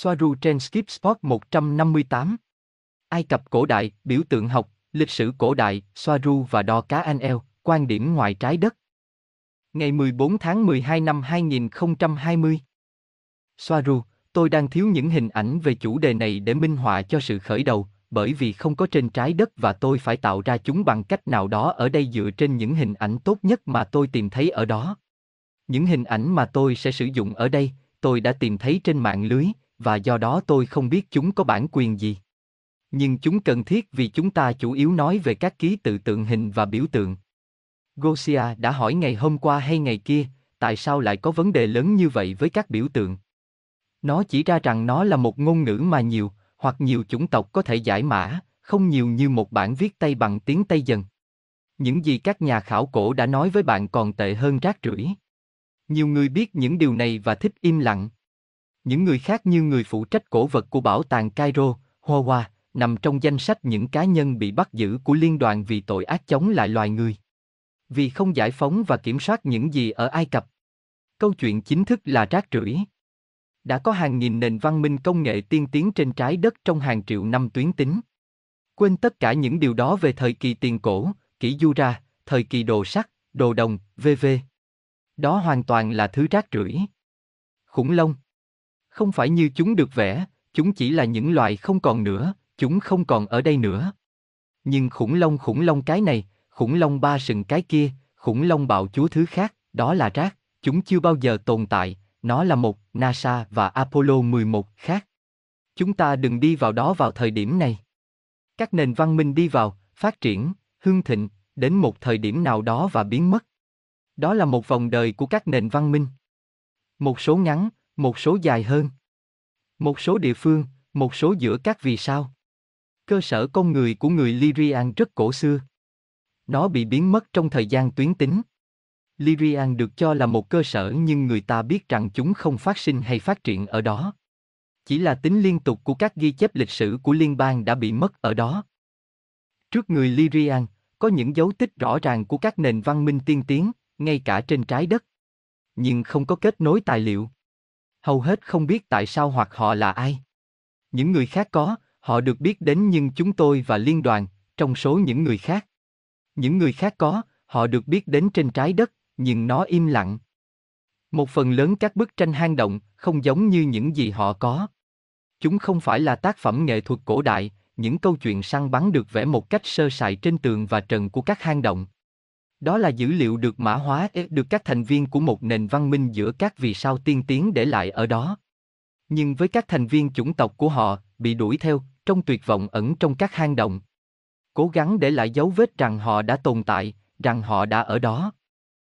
Soaru trên Skip Spot 158. Ai Cập cổ đại, biểu tượng học, lịch sử cổ đại, Soaru và đo cá anh eo, quan điểm ngoài trái đất. Ngày 14 tháng 12 năm 2020. Soaru, tôi đang thiếu những hình ảnh về chủ đề này để minh họa cho sự khởi đầu, bởi vì không có trên trái đất và tôi phải tạo ra chúng bằng cách nào đó ở đây dựa trên những hình ảnh tốt nhất mà tôi tìm thấy ở đó. Những hình ảnh mà tôi sẽ sử dụng ở đây, tôi đã tìm thấy trên mạng lưới, và do đó tôi không biết chúng có bản quyền gì. Nhưng chúng cần thiết vì chúng ta chủ yếu nói về các ký tự tượng hình và biểu tượng. Gosia đã hỏi ngày hôm qua hay ngày kia, tại sao lại có vấn đề lớn như vậy với các biểu tượng? Nó chỉ ra rằng nó là một ngôn ngữ mà nhiều, hoặc nhiều chủng tộc có thể giải mã, không nhiều như một bản viết tay bằng tiếng Tây dần. Những gì các nhà khảo cổ đã nói với bạn còn tệ hơn rác rưởi. Nhiều người biết những điều này và thích im lặng. Những người khác như người phụ trách cổ vật của bảo tàng Cairo, Hoa nằm trong danh sách những cá nhân bị bắt giữ của liên đoàn vì tội ác chống lại loài người. Vì không giải phóng và kiểm soát những gì ở Ai Cập. Câu chuyện chính thức là rác rưởi. Đã có hàng nghìn nền văn minh công nghệ tiên tiến trên trái đất trong hàng triệu năm tuyến tính. Quên tất cả những điều đó về thời kỳ tiền cổ, kỷ du ra, thời kỳ đồ sắt, đồ đồng, v.v. Đó hoàn toàn là thứ rác rưởi. Khủng long. Không phải như chúng được vẽ, chúng chỉ là những loài không còn nữa, chúng không còn ở đây nữa. Nhưng khủng long khủng long cái này, khủng long ba sừng cái kia, khủng long bạo chúa thứ khác, đó là rác, chúng chưa bao giờ tồn tại, nó là một, NASA và Apollo 11 khác. Chúng ta đừng đi vào đó vào thời điểm này. Các nền văn minh đi vào, phát triển, hương thịnh, đến một thời điểm nào đó và biến mất. Đó là một vòng đời của các nền văn minh. Một số ngắn, một số dài hơn. Một số địa phương, một số giữa các vì sao. Cơ sở con người của người Lyrian rất cổ xưa. Nó bị biến mất trong thời gian tuyến tính. Lyrian được cho là một cơ sở nhưng người ta biết rằng chúng không phát sinh hay phát triển ở đó. Chỉ là tính liên tục của các ghi chép lịch sử của liên bang đã bị mất ở đó. Trước người Lyrian, có những dấu tích rõ ràng của các nền văn minh tiên tiến, ngay cả trên trái đất. Nhưng không có kết nối tài liệu. Hầu hết không biết tại sao hoặc họ là ai. Những người khác có, họ được biết đến nhưng chúng tôi và liên đoàn, trong số những người khác. Những người khác có, họ được biết đến trên trái đất, nhưng nó im lặng. Một phần lớn các bức tranh hang động không giống như những gì họ có. Chúng không phải là tác phẩm nghệ thuật cổ đại, những câu chuyện săn bắn được vẽ một cách sơ sài trên tường và trần của các hang động. Đó là dữ liệu được mã hóa được các thành viên của một nền văn minh giữa các vì sao tiên tiến để lại ở đó. Nhưng với các thành viên chủng tộc của họ, bị đuổi theo, trong tuyệt vọng ẩn trong các hang động. Cố gắng để lại dấu vết rằng họ đã tồn tại, rằng họ đã ở đó.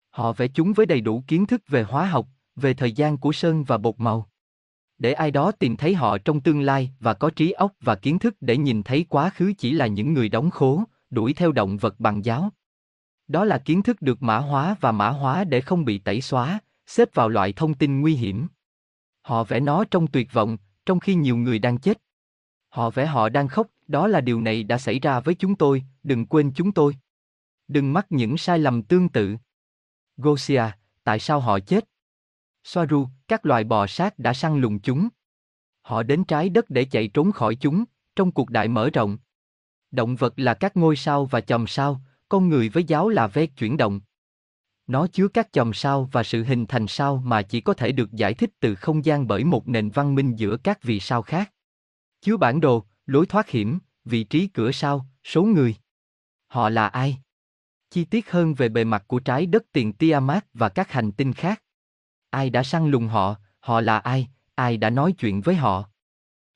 Họ vẽ chúng với đầy đủ kiến thức về hóa học, về thời gian của sơn và bột màu. Để ai đó tìm thấy họ trong tương lai và có trí óc và kiến thức để nhìn thấy quá khứ chỉ là những người đóng khố, đuổi theo động vật bằng giáo. Đó là kiến thức được mã hóa và mã hóa để không bị tẩy xóa, xếp vào loại thông tin nguy hiểm. Họ vẽ nó trong tuyệt vọng, trong khi nhiều người đang chết. Họ vẽ họ đang khóc, đó là điều này đã xảy ra với chúng tôi, đừng quên chúng tôi. Đừng mắc những sai lầm tương tự. Gosia, tại sao họ chết? Soaru, các loài bò sát đã săn lùng chúng. Họ đến trái đất để chạy trốn khỏi chúng, trong cuộc đại mở rộng. Động vật là các ngôi sao và chòm sao, con người với giáo là vét chuyển động. Nó chứa các chòm sao và sự hình thành sao mà chỉ có thể được giải thích từ không gian bởi một nền văn minh giữa các vì sao khác. Chứa bản đồ, lối thoát hiểm, vị trí cửa sao, số người. Họ là ai? Chi tiết hơn về bề mặt của trái đất tiền Tiamat và các hành tinh khác. Ai đã săn lùng họ, họ là ai, ai đã nói chuyện với họ?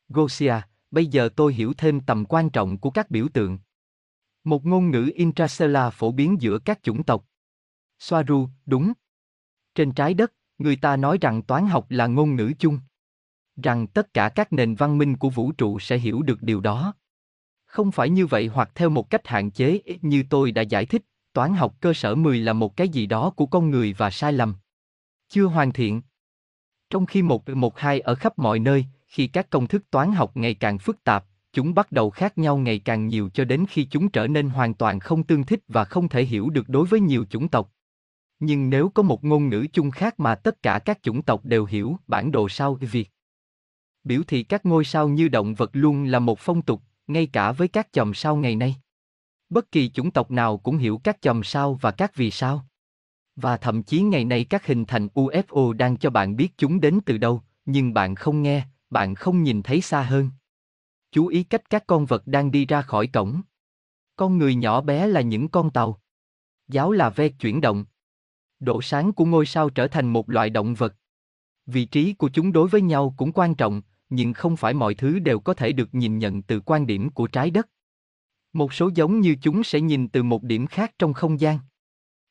Gosia, bây giờ tôi hiểu thêm tầm quan trọng của các biểu tượng. Một ngôn ngữ intracellular phổ biến giữa các chủng tộc. Soaru, đúng. Trên trái đất, người ta nói rằng toán học là ngôn ngữ chung. Rằng tất cả các nền văn minh của vũ trụ sẽ hiểu được điều đó. Không phải như vậy hoặc theo một cách hạn chế như tôi đã giải thích, toán học cơ sở 10 là một cái gì đó của con người và sai lầm. Chưa hoàn thiện. Trong khi một một hai ở khắp mọi nơi, khi các công thức toán học ngày càng phức tạp, chúng bắt đầu khác nhau ngày càng nhiều cho đến khi chúng trở nên hoàn toàn không tương thích và không thể hiểu được đối với nhiều chủng tộc. Nhưng nếu có một ngôn ngữ chung khác mà tất cả các chủng tộc đều hiểu, bản đồ sao việc Biểu thị các ngôi sao như động vật luôn là một phong tục, ngay cả với các chòm sao ngày nay. Bất kỳ chủng tộc nào cũng hiểu các chòm sao và các vì sao. Và thậm chí ngày nay các hình thành UFO đang cho bạn biết chúng đến từ đâu, nhưng bạn không nghe, bạn không nhìn thấy xa hơn. Chú ý cách các con vật đang đi ra khỏi cổng. Con người nhỏ bé là những con tàu. Giáo là ve chuyển động. Độ sáng của ngôi sao trở thành một loại động vật. Vị trí của chúng đối với nhau cũng quan trọng, nhưng không phải mọi thứ đều có thể được nhìn nhận từ quan điểm của trái đất. Một số giống như chúng sẽ nhìn từ một điểm khác trong không gian.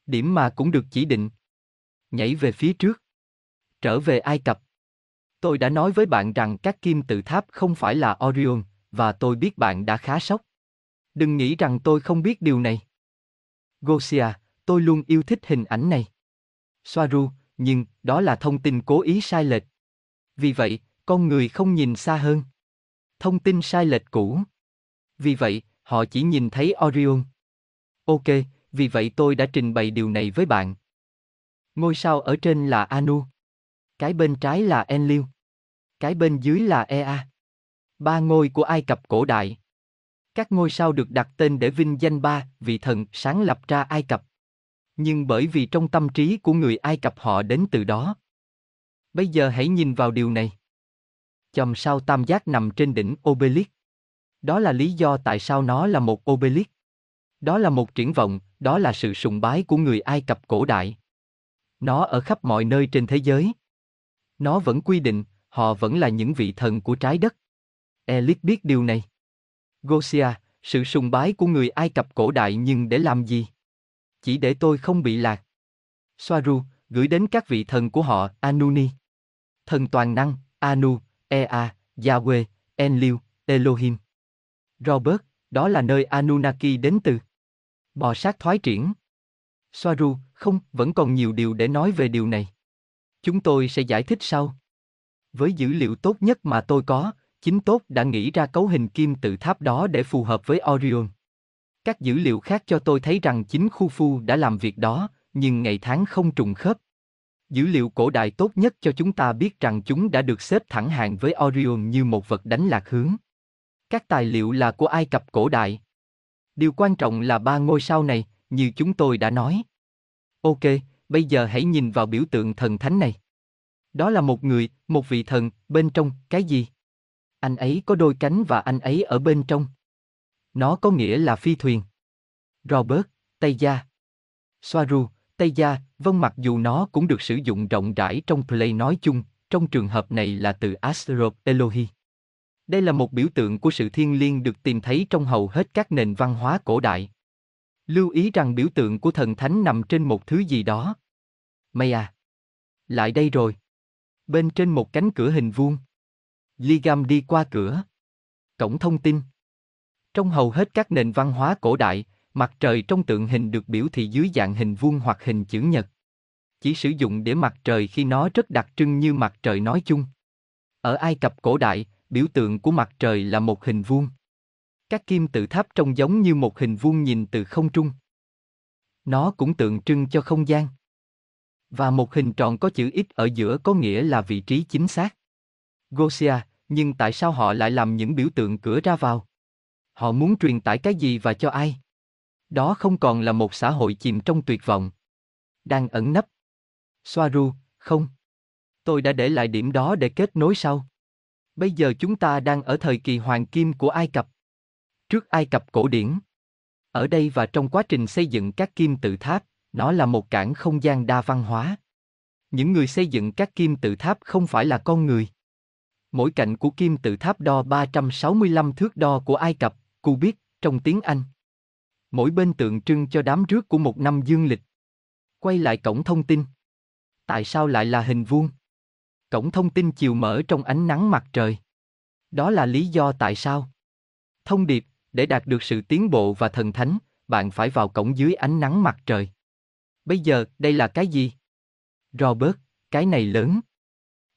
Điểm mà cũng được chỉ định. Nhảy về phía trước. Trở về Ai Cập. Tôi đã nói với bạn rằng các kim tự tháp không phải là Orion, và tôi biết bạn đã khá sốc. Đừng nghĩ rằng tôi không biết điều này. Gosia, tôi luôn yêu thích hình ảnh này. Soaru, nhưng đó là thông tin cố ý sai lệch. Vì vậy, con người không nhìn xa hơn. Thông tin sai lệch cũ. Vì vậy, họ chỉ nhìn thấy Orion. Ok, vì vậy tôi đã trình bày điều này với bạn. Ngôi sao ở trên là Anu. Cái bên trái là Enlil. Cái bên dưới là Ea. Ba ngôi của Ai Cập cổ đại. Các ngôi sao được đặt tên để vinh danh ba vị thần sáng lập ra Ai Cập. Nhưng bởi vì trong tâm trí của người Ai Cập họ đến từ đó. Bây giờ hãy nhìn vào điều này. Chòm sao tam giác nằm trên đỉnh obelisk. Đó là lý do tại sao nó là một obelisk. Đó là một triển vọng, đó là sự sùng bái của người Ai Cập cổ đại. Nó ở khắp mọi nơi trên thế giới. Nó vẫn quy định, họ vẫn là những vị thần của trái đất. Elip biết điều này. Gosia, sự sùng bái của người Ai Cập cổ đại nhưng để làm gì? Chỉ để tôi không bị lạc. Soaru, gửi đến các vị thần của họ, Anuni. Thần toàn năng, Anu, Ea, Yahweh, Enlil, Elohim. Robert, đó là nơi Anunnaki đến từ. Bò sát thoái triển. Soaru, không, vẫn còn nhiều điều để nói về điều này. Chúng tôi sẽ giải thích sau. Với dữ liệu tốt nhất mà tôi có, chính tốt đã nghĩ ra cấu hình kim tự tháp đó để phù hợp với Orion. Các dữ liệu khác cho tôi thấy rằng chính khu phu đã làm việc đó, nhưng ngày tháng không trùng khớp. Dữ liệu cổ đại tốt nhất cho chúng ta biết rằng chúng đã được xếp thẳng hàng với Orion như một vật đánh lạc hướng. Các tài liệu là của Ai Cập cổ đại. Điều quan trọng là ba ngôi sao này, như chúng tôi đã nói. Ok, bây giờ hãy nhìn vào biểu tượng thần thánh này. Đó là một người, một vị thần, bên trong, cái gì? Anh ấy có đôi cánh và anh ấy ở bên trong. Nó có nghĩa là phi thuyền. Robert, Tây Gia. Soaru, Tây Gia, vâng mặc dù nó cũng được sử dụng rộng rãi trong play nói chung, trong trường hợp này là từ Astro Elohi. Đây là một biểu tượng của sự thiêng liêng được tìm thấy trong hầu hết các nền văn hóa cổ đại. Lưu ý rằng biểu tượng của thần thánh nằm trên một thứ gì đó. Maya. Lại đây rồi. Bên trên một cánh cửa hình vuông. Ligam đi qua cửa. Cổng thông tin. Trong hầu hết các nền văn hóa cổ đại, mặt trời trong tượng hình được biểu thị dưới dạng hình vuông hoặc hình chữ nhật. Chỉ sử dụng để mặt trời khi nó rất đặc trưng như mặt trời nói chung. Ở Ai Cập cổ đại, biểu tượng của mặt trời là một hình vuông. Các kim tự tháp trông giống như một hình vuông nhìn từ không trung. Nó cũng tượng trưng cho không gian. Và một hình tròn có chữ X ở giữa có nghĩa là vị trí chính xác. Gosia, nhưng tại sao họ lại làm những biểu tượng cửa ra vào? Họ muốn truyền tải cái gì và cho ai? Đó không còn là một xã hội chìm trong tuyệt vọng. Đang ẩn nấp. Soaru, không. Tôi đã để lại điểm đó để kết nối sau. Bây giờ chúng ta đang ở thời kỳ hoàng kim của Ai Cập. Trước Ai Cập cổ điển. Ở đây và trong quá trình xây dựng các kim tự tháp, nó là một cảng không gian đa văn hóa. Những người xây dựng các kim tự tháp không phải là con người. Mỗi cạnh của kim tự tháp đo 365 thước đo của Ai Cập, cubit, trong tiếng Anh. Mỗi bên tượng trưng cho đám rước của một năm dương lịch. Quay lại cổng thông tin. Tại sao lại là hình vuông? Cổng thông tin chiều mở trong ánh nắng mặt trời. Đó là lý do tại sao. Thông điệp, để đạt được sự tiến bộ và thần thánh, bạn phải vào cổng dưới ánh nắng mặt trời. Bây giờ, đây là cái gì? Robert, cái này lớn.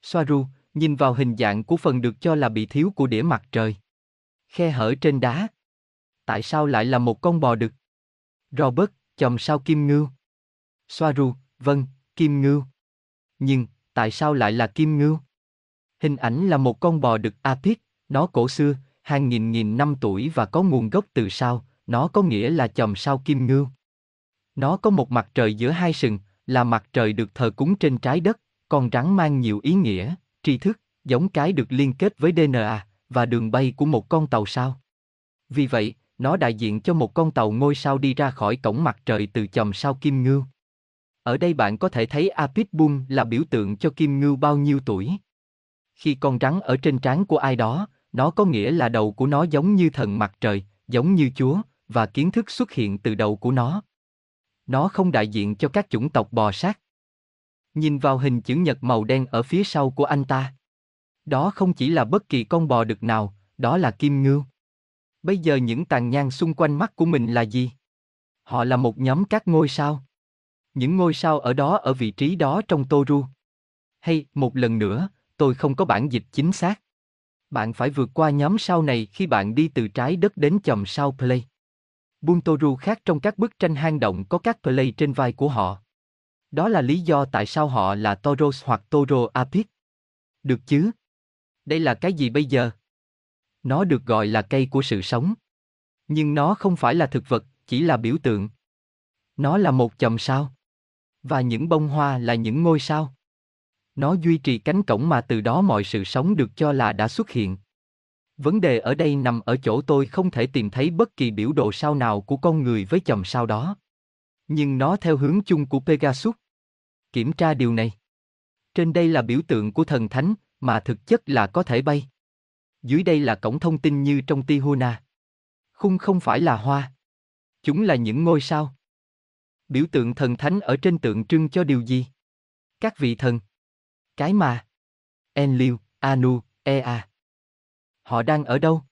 Soaru, nhìn vào hình dạng của phần được cho là bị thiếu của đĩa mặt trời. Khe hở trên đá. Tại sao lại là một con bò đực? Robert, chòm sao kim ngưu. Soaru, vâng, kim ngưu. Nhưng, tại sao lại là kim ngưu? Hình ảnh là một con bò đực Apis, nó cổ xưa, hàng nghìn nghìn năm tuổi và có nguồn gốc từ sao, nó có nghĩa là chòm sao kim ngưu. Nó có một mặt trời giữa hai sừng, là mặt trời được thờ cúng trên trái đất, con rắn mang nhiều ý nghĩa, tri thức, giống cái được liên kết với DNA và đường bay của một con tàu sao. Vì vậy, nó đại diện cho một con tàu ngôi sao đi ra khỏi cổng mặt trời từ chòm sao Kim Ngưu. Ở đây bạn có thể thấy Apis là biểu tượng cho Kim Ngưu bao nhiêu tuổi. Khi con rắn ở trên trán của ai đó, nó có nghĩa là đầu của nó giống như thần mặt trời, giống như Chúa, và kiến thức xuất hiện từ đầu của nó. Nó không đại diện cho các chủng tộc bò sát. Nhìn vào hình chữ nhật màu đen ở phía sau của anh ta. Đó không chỉ là bất kỳ con bò đực nào, đó là kim ngưu. Bây giờ những tàn nhang xung quanh mắt của mình là gì? Họ là một nhóm các ngôi sao. Những ngôi sao ở đó ở vị trí đó trong Toru. Hay, một lần nữa, tôi không có bản dịch chính xác. Bạn phải vượt qua nhóm sao này khi bạn đi từ trái đất đến chòm sao Play. Buntoru khác trong các bức tranh hang động có các play trên vai của họ. Đó là lý do tại sao họ là Toros hoặc Toro Apis. Được chứ? Đây là cái gì bây giờ? Nó được gọi là cây của sự sống. Nhưng nó không phải là thực vật, chỉ là biểu tượng. Nó là một chòm sao. Và những bông hoa là những ngôi sao. Nó duy trì cánh cổng mà từ đó mọi sự sống được cho là đã xuất hiện. Vấn đề ở đây nằm ở chỗ tôi không thể tìm thấy bất kỳ biểu đồ sao nào của con người với chòm sao đó. Nhưng nó theo hướng chung của Pegasus. Kiểm tra điều này. Trên đây là biểu tượng của thần thánh, mà thực chất là có thể bay. Dưới đây là cổng thông tin như trong Tijuana. Khung không phải là hoa. Chúng là những ngôi sao. Biểu tượng thần thánh ở trên tượng trưng cho điều gì? Các vị thần. Cái mà. Enlil, Anu, Ea. Họ đang ở đâu?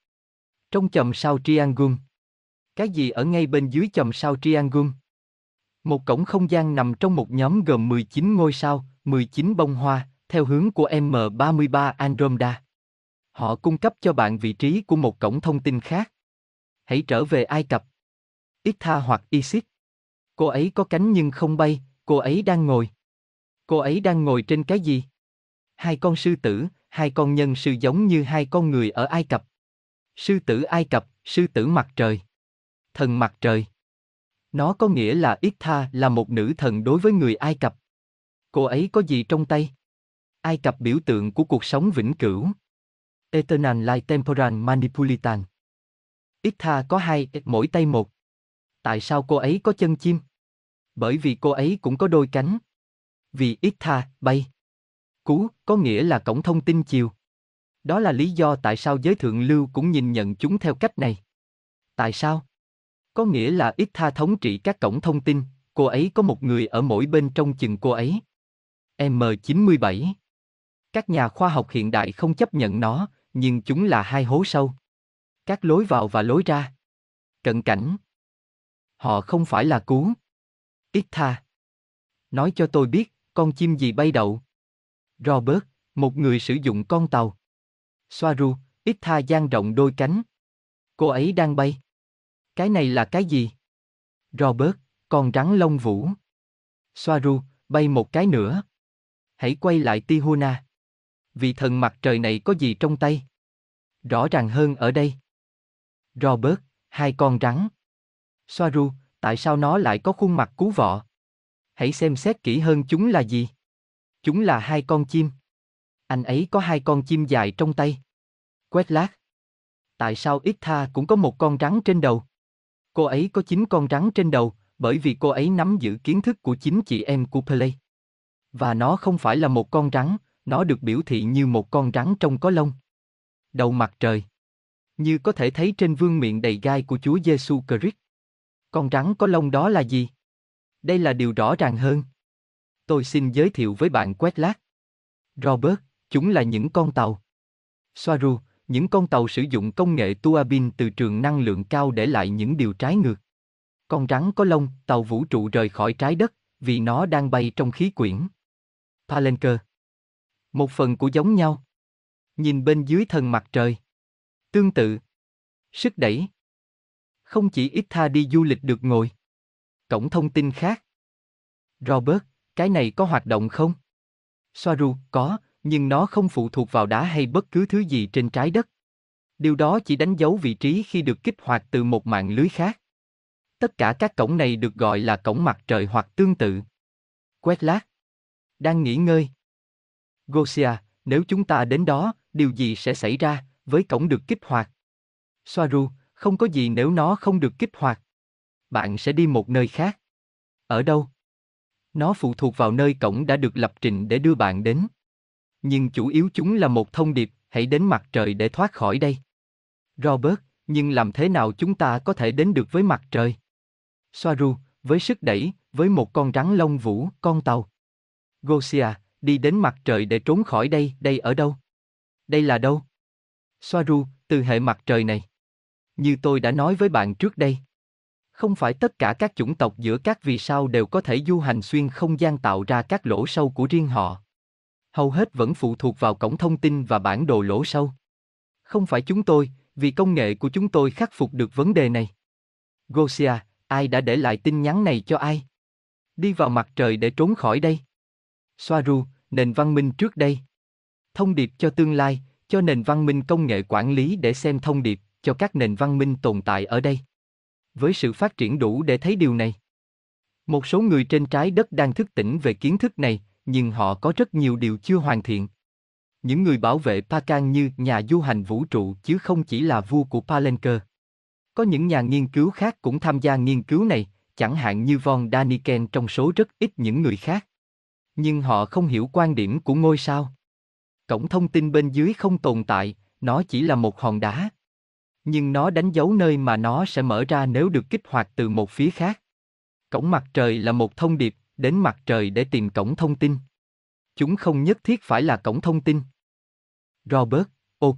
Trong chòm sao Triangum. Cái gì ở ngay bên dưới chòm sao Triangum? Một cổng không gian nằm trong một nhóm gồm 19 ngôi sao, 19 bông hoa, theo hướng của M33 Andromeda. Họ cung cấp cho bạn vị trí của một cổng thông tin khác. Hãy trở về Ai Cập. Itha hoặc Isis. Cô ấy có cánh nhưng không bay, cô ấy đang ngồi. Cô ấy đang ngồi trên cái gì? Hai con sư tử, hai con nhân sư giống như hai con người ở Ai Cập. Sư tử Ai Cập, sư tử mặt trời. Thần mặt trời. Nó có nghĩa là Itha là một nữ thần đối với người Ai Cập. Cô ấy có gì trong tay? Ai Cập biểu tượng của cuộc sống vĩnh cửu. Eternal Life Temporal Manipulitan. Itha có hai, mỗi tay một. Tại sao cô ấy có chân chim? Bởi vì cô ấy cũng có đôi cánh. Vì Itha, bay. Cú, có nghĩa là cổng thông tin chiều. Đó là lý do tại sao giới thượng lưu cũng nhìn nhận chúng theo cách này. Tại sao? Có nghĩa là ít tha thống trị các cổng thông tin, cô ấy có một người ở mỗi bên trong chừng cô ấy. M97 Các nhà khoa học hiện đại không chấp nhận nó, nhưng chúng là hai hố sâu. Các lối vào và lối ra. Cận cảnh. Họ không phải là cú. Ít tha. Nói cho tôi biết, con chim gì bay đậu. Robert, một người sử dụng con tàu. Soaru, ít tha dang rộng đôi cánh. Cô ấy đang bay. Cái này là cái gì? Robert, con rắn lông vũ. Soaru, bay một cái nữa. Hãy quay lại Tihuna. Vị thần mặt trời này có gì trong tay? Rõ ràng hơn ở đây. Robert, hai con rắn. Soaru, tại sao nó lại có khuôn mặt cú vọ? Hãy xem xét kỹ hơn chúng là gì. Chúng là hai con chim. Anh ấy có hai con chim dài trong tay. Quét lát. Tại sao Itha cũng có một con rắn trên đầu? Cô ấy có 9 con rắn trên đầu, bởi vì cô ấy nắm giữ kiến thức của chính chị em của Pele. Và nó không phải là một con rắn, nó được biểu thị như một con rắn trong có lông. Đầu mặt trời. Như có thể thấy trên vương miệng đầy gai của Chúa Giêsu Christ. Con rắn có lông đó là gì? Đây là điều rõ ràng hơn. Tôi xin giới thiệu với bạn quét lát. Robert, chúng là những con tàu. Soaru, những con tàu sử dụng công nghệ tua bin từ trường năng lượng cao để lại những điều trái ngược. Con rắn có lông, tàu vũ trụ rời khỏi trái đất, vì nó đang bay trong khí quyển. Palenker. Một phần của giống nhau. Nhìn bên dưới thần mặt trời. Tương tự. Sức đẩy. Không chỉ ít tha đi du lịch được ngồi. Cổng thông tin khác. Robert, cái này có hoạt động không? Soaru, có, nhưng nó không phụ thuộc vào đá hay bất cứ thứ gì trên trái đất. Điều đó chỉ đánh dấu vị trí khi được kích hoạt từ một mạng lưới khác. Tất cả các cổng này được gọi là cổng mặt trời hoặc tương tự. Quét lát. Đang nghỉ ngơi. Gosia, nếu chúng ta đến đó, điều gì sẽ xảy ra với cổng được kích hoạt? Soaru, không có gì nếu nó không được kích hoạt. Bạn sẽ đi một nơi khác. Ở đâu? Nó phụ thuộc vào nơi cổng đã được lập trình để đưa bạn đến. Nhưng chủ yếu chúng là một thông điệp, hãy đến mặt trời để thoát khỏi đây. Robert, nhưng làm thế nào chúng ta có thể đến được với mặt trời? Soaru, với sức đẩy, với một con rắn lông vũ, con tàu. Gosia, đi đến mặt trời để trốn khỏi đây, đây ở đâu? Đây là đâu? Soaru, từ hệ mặt trời này. Như tôi đã nói với bạn trước đây. Không phải tất cả các chủng tộc giữa các vì sao đều có thể du hành xuyên không gian tạo ra các lỗ sâu của riêng họ. Hầu hết vẫn phụ thuộc vào cổng thông tin và bản đồ lỗ sâu. Không phải chúng tôi, vì công nghệ của chúng tôi khắc phục được vấn đề này. Gosia, ai đã để lại tin nhắn này cho ai? Đi vào mặt trời để trốn khỏi đây. Soaru, nền văn minh trước đây. Thông điệp cho tương lai, cho nền văn minh công nghệ quản lý để xem thông điệp, cho các nền văn minh tồn tại ở đây. Với sự phát triển đủ để thấy điều này. Một số người trên trái đất đang thức tỉnh về kiến thức này, nhưng họ có rất nhiều điều chưa hoàn thiện. Những người bảo vệ Pakan như nhà du hành vũ trụ chứ không chỉ là vua của Palenker. Có những nhà nghiên cứu khác cũng tham gia nghiên cứu này, chẳng hạn như Von Daniken trong số rất ít những người khác. Nhưng họ không hiểu quan điểm của ngôi sao. Cổng thông tin bên dưới không tồn tại, nó chỉ là một hòn đá. Nhưng nó đánh dấu nơi mà nó sẽ mở ra nếu được kích hoạt từ một phía khác. Cổng mặt trời là một thông điệp, đến mặt trời để tìm cổng thông tin. Chúng không nhất thiết phải là cổng thông tin. Robert, ok.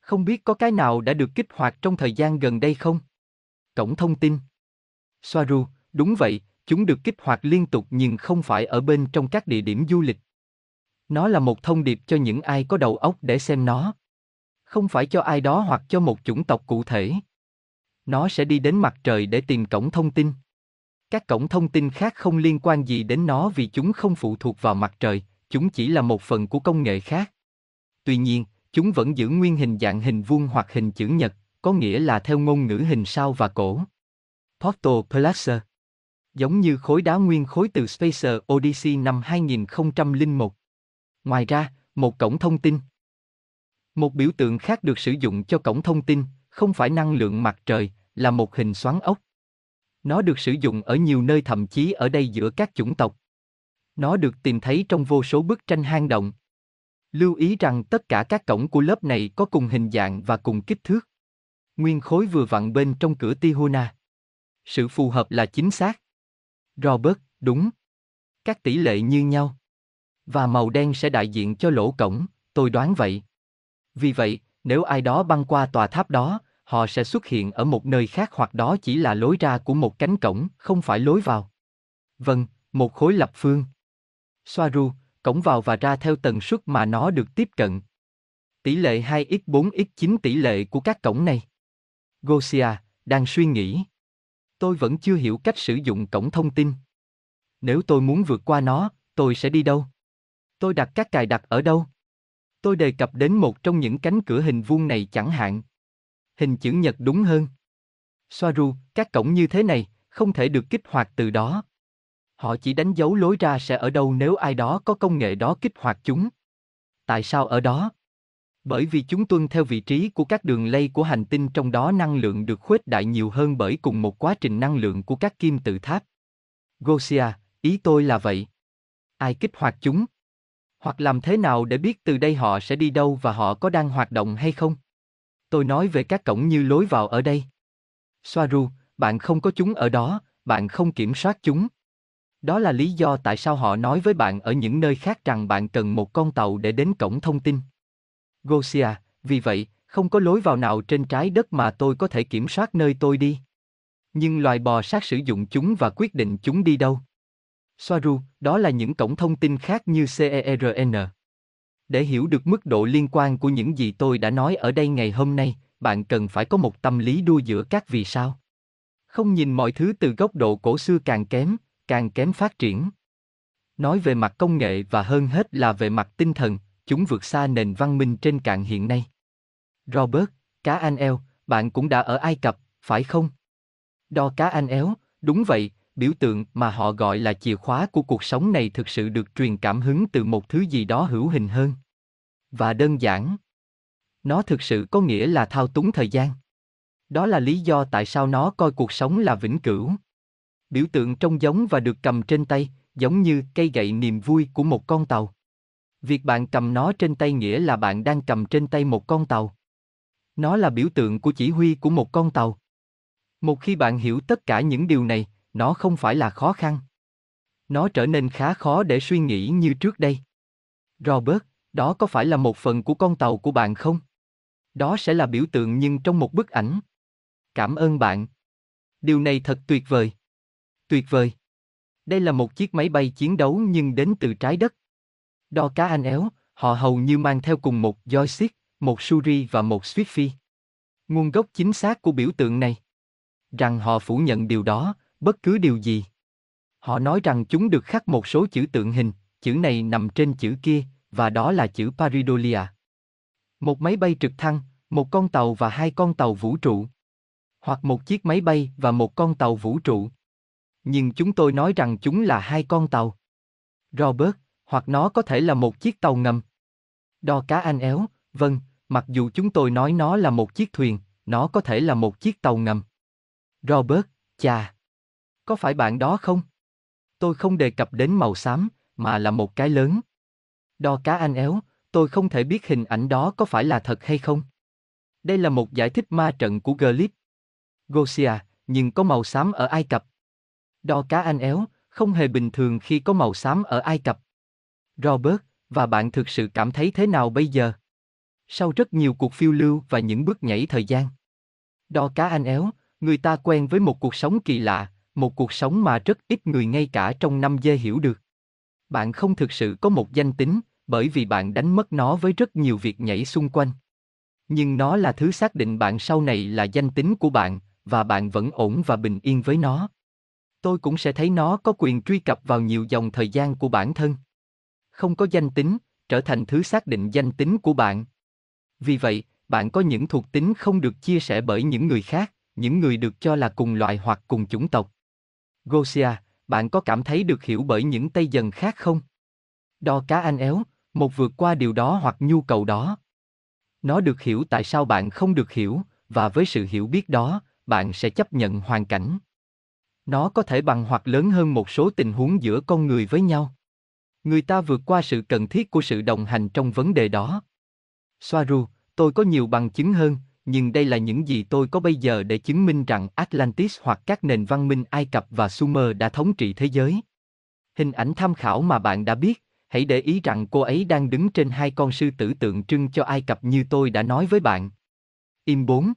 Không biết có cái nào đã được kích hoạt trong thời gian gần đây không? Cổng thông tin. Soaru, đúng vậy, chúng được kích hoạt liên tục nhưng không phải ở bên trong các địa điểm du lịch. Nó là một thông điệp cho những ai có đầu óc để xem nó. Không phải cho ai đó hoặc cho một chủng tộc cụ thể. Nó sẽ đi đến mặt trời để tìm cổng thông tin. Các cổng thông tin khác không liên quan gì đến nó vì chúng không phụ thuộc vào mặt trời, chúng chỉ là một phần của công nghệ khác. Tuy nhiên, chúng vẫn giữ nguyên hình dạng hình vuông hoặc hình chữ nhật, có nghĩa là theo ngôn ngữ hình sao và cổ. Portal Placer Giống như khối đá nguyên khối từ Spacer Odyssey năm 2001. Ngoài ra, một cổng thông tin. Một biểu tượng khác được sử dụng cho cổng thông tin, không phải năng lượng mặt trời, là một hình xoắn ốc. Nó được sử dụng ở nhiều nơi thậm chí ở đây giữa các chủng tộc. Nó được tìm thấy trong vô số bức tranh hang động. Lưu ý rằng tất cả các cổng của lớp này có cùng hình dạng và cùng kích thước. Nguyên khối vừa vặn bên trong cửa Tijuana. Sự phù hợp là chính xác. Robert, đúng. Các tỷ lệ như nhau. Và màu đen sẽ đại diện cho lỗ cổng, tôi đoán vậy. Vì vậy, nếu ai đó băng qua tòa tháp đó, họ sẽ xuất hiện ở một nơi khác hoặc đó chỉ là lối ra của một cánh cổng, không phải lối vào. Vâng, một khối lập phương. Soaru, cổng vào và ra theo tần suất mà nó được tiếp cận. Tỷ lệ 2x4x9 tỷ lệ của các cổng này. Gosia, đang suy nghĩ. Tôi vẫn chưa hiểu cách sử dụng cổng thông tin. Nếu tôi muốn vượt qua nó, tôi sẽ đi đâu? Tôi đặt các cài đặt ở đâu? Tôi đề cập đến một trong những cánh cửa hình vuông này chẳng hạn. Hình chữ nhật đúng hơn. Soaru, các cổng như thế này, không thể được kích hoạt từ đó. Họ chỉ đánh dấu lối ra sẽ ở đâu nếu ai đó có công nghệ đó kích hoạt chúng. Tại sao ở đó? Bởi vì chúng tuân theo vị trí của các đường lây của hành tinh trong đó năng lượng được khuếch đại nhiều hơn bởi cùng một quá trình năng lượng của các kim tự tháp. Gosia, ý tôi là vậy. Ai kích hoạt chúng? Hoặc làm thế nào để biết từ đây họ sẽ đi đâu và họ có đang hoạt động hay không? Tôi nói về các cổng như lối vào ở đây. Soaru, bạn không có chúng ở đó, bạn không kiểm soát chúng. Đó là lý do tại sao họ nói với bạn ở những nơi khác rằng bạn cần một con tàu để đến cổng thông tin. Gosia, vì vậy, không có lối vào nào trên trái đất mà tôi có thể kiểm soát nơi tôi đi. Nhưng loài bò sát sử dụng chúng và quyết định chúng đi đâu. Soaru, đó là những cổng thông tin khác như CERN. Để hiểu được mức độ liên quan của những gì tôi đã nói ở đây ngày hôm nay, bạn cần phải có một tâm lý đua giữa các vì sao. Không nhìn mọi thứ từ góc độ cổ xưa càng kém, càng kém phát triển. Nói về mặt công nghệ và hơn hết là về mặt tinh thần, chúng vượt xa nền văn minh trên cạn hiện nay. Robert, cá anh eo, bạn cũng đã ở Ai Cập, phải không? Đo cá anh éo, đúng vậy, biểu tượng mà họ gọi là chìa khóa của cuộc sống này thực sự được truyền cảm hứng từ một thứ gì đó hữu hình hơn. Và đơn giản. Nó thực sự có nghĩa là thao túng thời gian. Đó là lý do tại sao nó coi cuộc sống là vĩnh cửu. Biểu tượng trông giống và được cầm trên tay, giống như cây gậy niềm vui của một con tàu. Việc bạn cầm nó trên tay nghĩa là bạn đang cầm trên tay một con tàu. Nó là biểu tượng của chỉ huy của một con tàu. Một khi bạn hiểu tất cả những điều này, nó không phải là khó khăn. Nó trở nên khá khó để suy nghĩ như trước đây. Robert, đó có phải là một phần của con tàu của bạn không? Đó sẽ là biểu tượng nhưng trong một bức ảnh. Cảm ơn bạn. Điều này thật tuyệt vời. Tuyệt vời. Đây là một chiếc máy bay chiến đấu nhưng đến từ trái đất. Đo cá anh éo, họ hầu như mang theo cùng một joystick, một suri và một swifty. Nguồn gốc chính xác của biểu tượng này. Rằng họ phủ nhận điều đó, bất cứ điều gì. Họ nói rằng chúng được khắc một số chữ tượng hình, chữ này nằm trên chữ kia, và đó là chữ Paridolia. Một máy bay trực thăng, một con tàu và hai con tàu vũ trụ. Hoặc một chiếc máy bay và một con tàu vũ trụ. Nhưng chúng tôi nói rằng chúng là hai con tàu. Robert, hoặc nó có thể là một chiếc tàu ngầm. Đo cá anh éo, vâng, mặc dù chúng tôi nói nó là một chiếc thuyền, nó có thể là một chiếc tàu ngầm. Robert, chà. Có phải bạn đó không? Tôi không đề cập đến màu xám, mà là một cái lớn. Đo cá anh éo, tôi không thể biết hình ảnh đó có phải là thật hay không. Đây là một giải thích ma trận của Glip. Gosia, nhưng có màu xám ở Ai Cập. Đo cá anh éo, không hề bình thường khi có màu xám ở Ai Cập. Robert, và bạn thực sự cảm thấy thế nào bây giờ? Sau rất nhiều cuộc phiêu lưu và những bước nhảy thời gian. Đo cá anh éo, người ta quen với một cuộc sống kỳ lạ, một cuộc sống mà rất ít người ngay cả trong năm dê hiểu được. Bạn không thực sự có một danh tính, bởi vì bạn đánh mất nó với rất nhiều việc nhảy xung quanh. Nhưng nó là thứ xác định bạn sau này là danh tính của bạn, và bạn vẫn ổn và bình yên với nó. Tôi cũng sẽ thấy nó có quyền truy cập vào nhiều dòng thời gian của bản thân. Không có danh tính, trở thành thứ xác định danh tính của bạn. Vì vậy, bạn có những thuộc tính không được chia sẻ bởi những người khác, những người được cho là cùng loại hoặc cùng chủng tộc. Gosia, bạn có cảm thấy được hiểu bởi những Tây dần khác không? Đo cá anh éo, một vượt qua điều đó hoặc nhu cầu đó. Nó được hiểu tại sao bạn không được hiểu, và với sự hiểu biết đó, bạn sẽ chấp nhận hoàn cảnh. Nó có thể bằng hoặc lớn hơn một số tình huống giữa con người với nhau. Người ta vượt qua sự cần thiết của sự đồng hành trong vấn đề đó. Soaru, tôi có nhiều bằng chứng hơn, nhưng đây là những gì tôi có bây giờ để chứng minh rằng Atlantis hoặc các nền văn minh Ai Cập và Sumer đã thống trị thế giới. Hình ảnh tham khảo mà bạn đã biết, hãy để ý rằng cô ấy đang đứng trên hai con sư tử tượng trưng cho Ai Cập như tôi đã nói với bạn. Im 4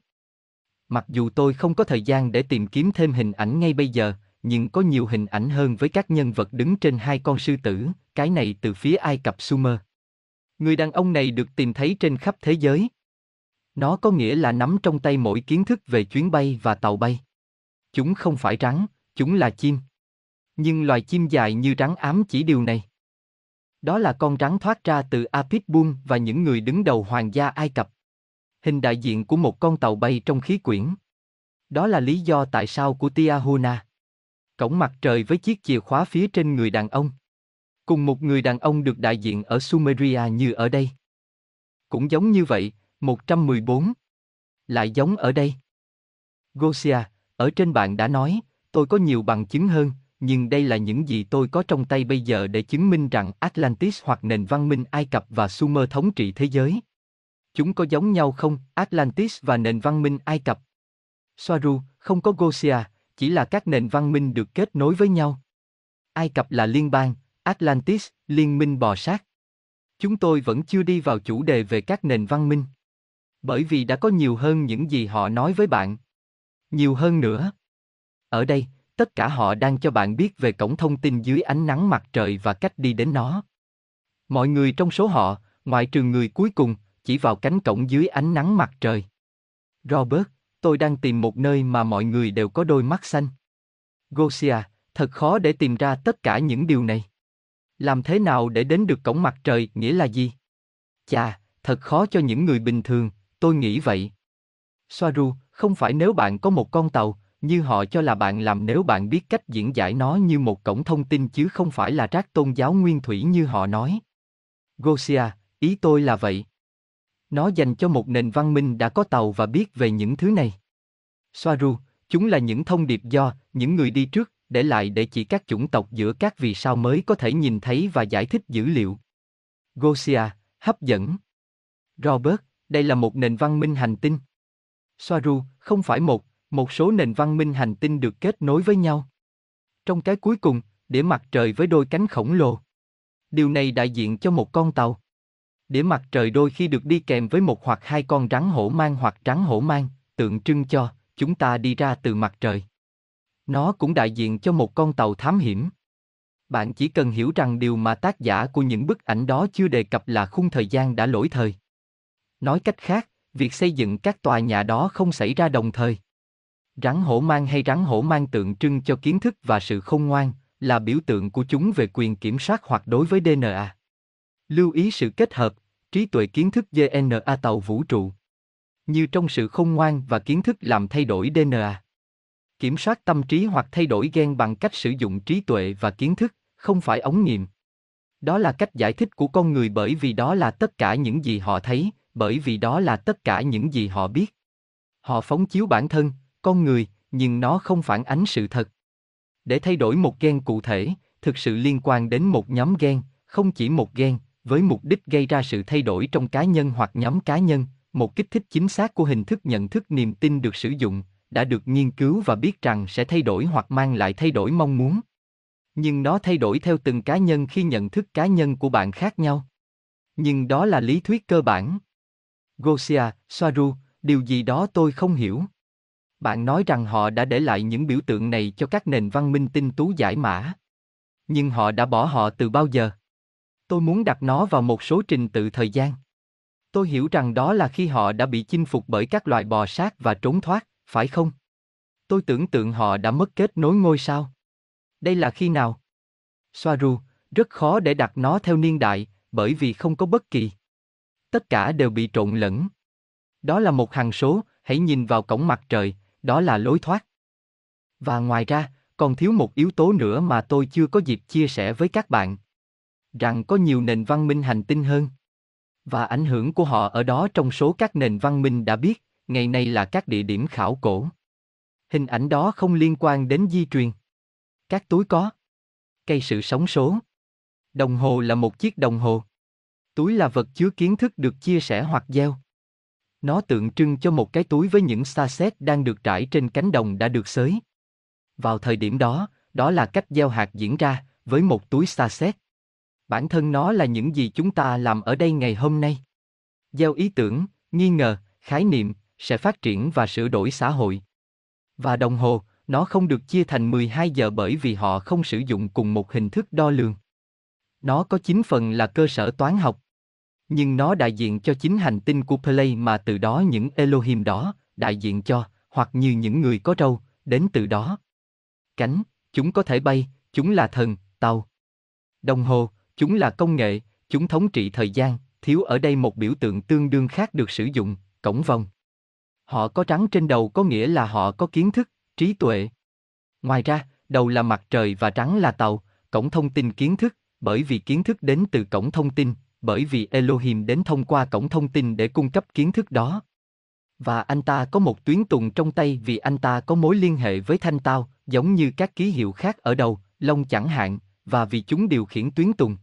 Mặc dù tôi không có thời gian để tìm kiếm thêm hình ảnh ngay bây giờ, nhưng có nhiều hình ảnh hơn với các nhân vật đứng trên hai con sư tử, cái này từ phía Ai Cập Sumer. Người đàn ông này được tìm thấy trên khắp thế giới. Nó có nghĩa là nắm trong tay mỗi kiến thức về chuyến bay và tàu bay. Chúng không phải rắn, chúng là chim. Nhưng loài chim dài như rắn ám chỉ điều này. Đó là con rắn thoát ra từ apitbun và những người đứng đầu hoàng gia Ai Cập. Hình đại diện của một con tàu bay trong khí quyển. Đó là lý do tại sao của Tiahuna. Cổng mặt trời với chiếc chìa khóa phía trên người đàn ông. Cùng một người đàn ông được đại diện ở Sumeria như ở đây. Cũng giống như vậy, 114. Lại giống ở đây. Gosia, ở trên bạn đã nói, tôi có nhiều bằng chứng hơn, nhưng đây là những gì tôi có trong tay bây giờ để chứng minh rằng Atlantis hoặc nền văn minh Ai Cập và Sumer thống trị thế giới. Chúng có giống nhau không, Atlantis và nền văn minh Ai Cập? Soaru, không có Gosia, chỉ là các nền văn minh được kết nối với nhau. Ai Cập là liên bang, Atlantis, liên minh bò sát. Chúng tôi vẫn chưa đi vào chủ đề về các nền văn minh. Bởi vì đã có nhiều hơn những gì họ nói với bạn. Nhiều hơn nữa. Ở đây, tất cả họ đang cho bạn biết về cổng thông tin dưới ánh nắng mặt trời và cách đi đến nó. Mọi người trong số họ, ngoại trừ người cuối cùng, chỉ vào cánh cổng dưới ánh nắng mặt trời. Robert, tôi đang tìm một nơi mà mọi người đều có đôi mắt xanh. Gosia, thật khó để tìm ra tất cả những điều này. Làm thế nào để đến được cổng mặt trời, nghĩa là gì? Chà, thật khó cho những người bình thường, tôi nghĩ vậy. Soaru, không phải nếu bạn có một con tàu, như họ cho là bạn làm nếu bạn biết cách diễn giải nó như một cổng thông tin chứ không phải là rác tôn giáo nguyên thủy như họ nói. Gosia, ý tôi là vậy. Nó dành cho một nền văn minh đã có tàu và biết về những thứ này. Soaru, chúng là những thông điệp do những người đi trước để lại để chỉ các chủng tộc giữa các vì sao mới có thể nhìn thấy và giải thích dữ liệu. Gosia, hấp dẫn. Robert, đây là một nền văn minh hành tinh. Soaru, không phải một, một số nền văn minh hành tinh được kết nối với nhau. Trong cái cuối cùng, đĩa mặt trời với đôi cánh khổng lồ. Điều này đại diện cho một con tàu. Đĩa mặt trời đôi khi được đi kèm với một hoặc hai con rắn hổ mang hoặc rắn hổ mang, tượng trưng cho chúng ta đi ra từ mặt trời. Nó cũng đại diện cho một con tàu thám hiểm. Bạn chỉ cần hiểu rằng điều mà tác giả của những bức ảnh đó chưa đề cập là khung thời gian đã lỗi thời. Nói cách khác, việc xây dựng các tòa nhà đó không xảy ra đồng thời. Rắn hổ mang hay rắn hổ mang tượng trưng cho kiến thức và sự khôn ngoan, là biểu tượng của chúng về quyền kiểm soát hoặc đối với DNA. Lưu ý sự kết hợp, trí tuệ kiến thức DNA tàu vũ trụ. Như trong sự khôn ngoan và kiến thức làm thay đổi DNA. Kiểm soát tâm trí hoặc thay đổi gen bằng cách sử dụng trí tuệ và kiến thức, không phải ống nghiệm. Đó là cách giải thích của con người bởi vì đó là tất cả những gì họ thấy, bởi vì đó là tất cả những gì họ biết. Họ phóng chiếu bản thân, con người, nhưng nó không phản ánh sự thật. Để thay đổi một gen cụ thể, thực sự liên quan đến một nhóm gen, không chỉ một gen, với mục đích gây ra sự thay đổi trong cá nhân hoặc nhóm cá nhân, một kích thích chính xác của hình thức nhận thức niềm tin được sử dụng, đã được nghiên cứu và biết rằng sẽ thay đổi hoặc mang lại thay đổi mong muốn. Nhưng nó thay đổi theo từng cá nhân khi nhận thức cá nhân của bạn khác nhau. Nhưng đó là lý thuyết cơ bản. Gosia, Soaru, điều gì đó tôi không hiểu. Bạn nói rằng họ đã để lại những biểu tượng này cho các nền văn minh tinh tú giải mã. Nhưng họ đã bỏ họ từ bao giờ? Tôi muốn đặt nó vào một số trình tự thời gian. Tôi hiểu rằng đó là khi họ đã bị chinh phục bởi các loài bò sát và trốn thoát, phải không? Tôi tưởng tượng họ đã mất kết nối ngôi sao. Đây là khi nào? Soaru, rất khó để đặt nó theo niên đại, bởi vì không có bất kỳ. Tất cả đều bị trộn lẫn. Đó là một hằng số, hãy nhìn vào cổng mặt trời, đó là lối thoát. Và ngoài ra, còn thiếu một yếu tố nữa mà tôi chưa có dịp chia sẻ với các bạn. Rằng có nhiều nền văn minh hành tinh hơn. Và ảnh hưởng của họ ở đó trong số các nền văn minh đã biết, ngày nay là các địa điểm khảo cổ. Hình ảnh đó không liên quan đến di truyền. Các túi có. Cây sự sống số. Đồng hồ là một chiếc đồng hồ. Túi là vật chứa kiến thức được chia sẻ hoặc gieo. Nó tượng trưng cho một cái túi với những xa xét đang được trải trên cánh đồng đã được xới. Vào thời điểm đó, đó là cách gieo hạt diễn ra, với một túi xa xét. Bản thân nó là những gì chúng ta làm ở đây ngày hôm nay. Gieo ý tưởng, nghi ngờ, khái niệm, sẽ phát triển và sửa đổi xã hội. Và đồng hồ, nó không được chia thành 12 giờ bởi vì họ không sử dụng cùng một hình thức đo lường. Nó có 9 phần là cơ sở toán học. Nhưng nó đại diện cho chính hành tinh của Play mà từ đó những Elohim đó, đại diện cho, hoặc như những người có râu, đến từ đó. Cánh, chúng có thể bay, chúng là thần, tàu. Đồng hồ, chúng là công nghệ, chúng thống trị thời gian, thiếu ở đây một biểu tượng tương đương khác được sử dụng, cổng vòng. Họ có trắng trên đầu có nghĩa là họ có kiến thức, trí tuệ. Ngoài ra, đầu là mặt trời và trắng là tàu, cổng thông tin kiến thức, bởi vì kiến thức đến từ cổng thông tin, bởi vì Elohim đến thông qua cổng thông tin để cung cấp kiến thức đó. Và anh ta có một tuyến tùng trong tay vì anh ta có mối liên hệ với thanh tao, giống như các ký hiệu khác ở đầu, lông chẳng hạn, và vì chúng điều khiển tuyến tùng.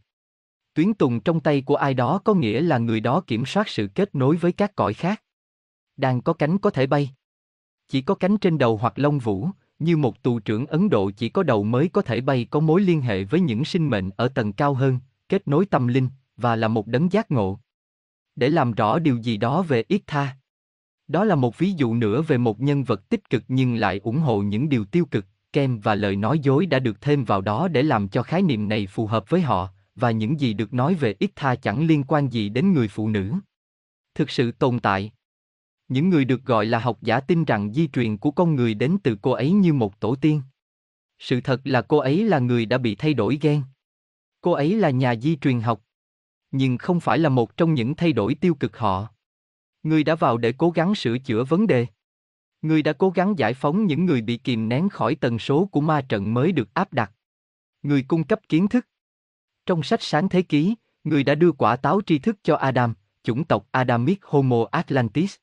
Tuyến tùng trong tay của ai đó có nghĩa là người đó kiểm soát sự kết nối với các cõi khác. Đang có cánh có thể bay. Chỉ có cánh trên đầu hoặc lông vũ, như một tù trưởng Ấn Độ chỉ có đầu mới có thể bay có mối liên hệ với những sinh mệnh ở tầng cao hơn, kết nối tâm linh, và là một đấng giác ngộ. Để làm rõ điều gì đó về ít tha. Đó là một ví dụ nữa về một nhân vật tích cực nhưng lại ủng hộ những điều tiêu cực, kem và lời nói dối đã được thêm vào đó để làm cho khái niệm này phù hợp với họ, và những gì được nói về ít tha chẳng liên quan gì đến người phụ nữ. Thực sự tồn tại. Những người được gọi là học giả tin rằng di truyền của con người đến từ cô ấy như một tổ tiên. Sự thật là cô ấy là người đã bị thay đổi gen. Cô ấy là nhà di truyền học. Nhưng không phải là một trong những thay đổi tiêu cực họ. Người đã vào để cố gắng sửa chữa vấn đề. Người đã cố gắng giải phóng những người bị kìm nén khỏi tần số của ma trận mới được áp đặt. Người cung cấp kiến thức. Trong sách sáng thế ký, người đã đưa quả táo tri thức cho Adam, chủng tộc Adamic Homo Atlantis.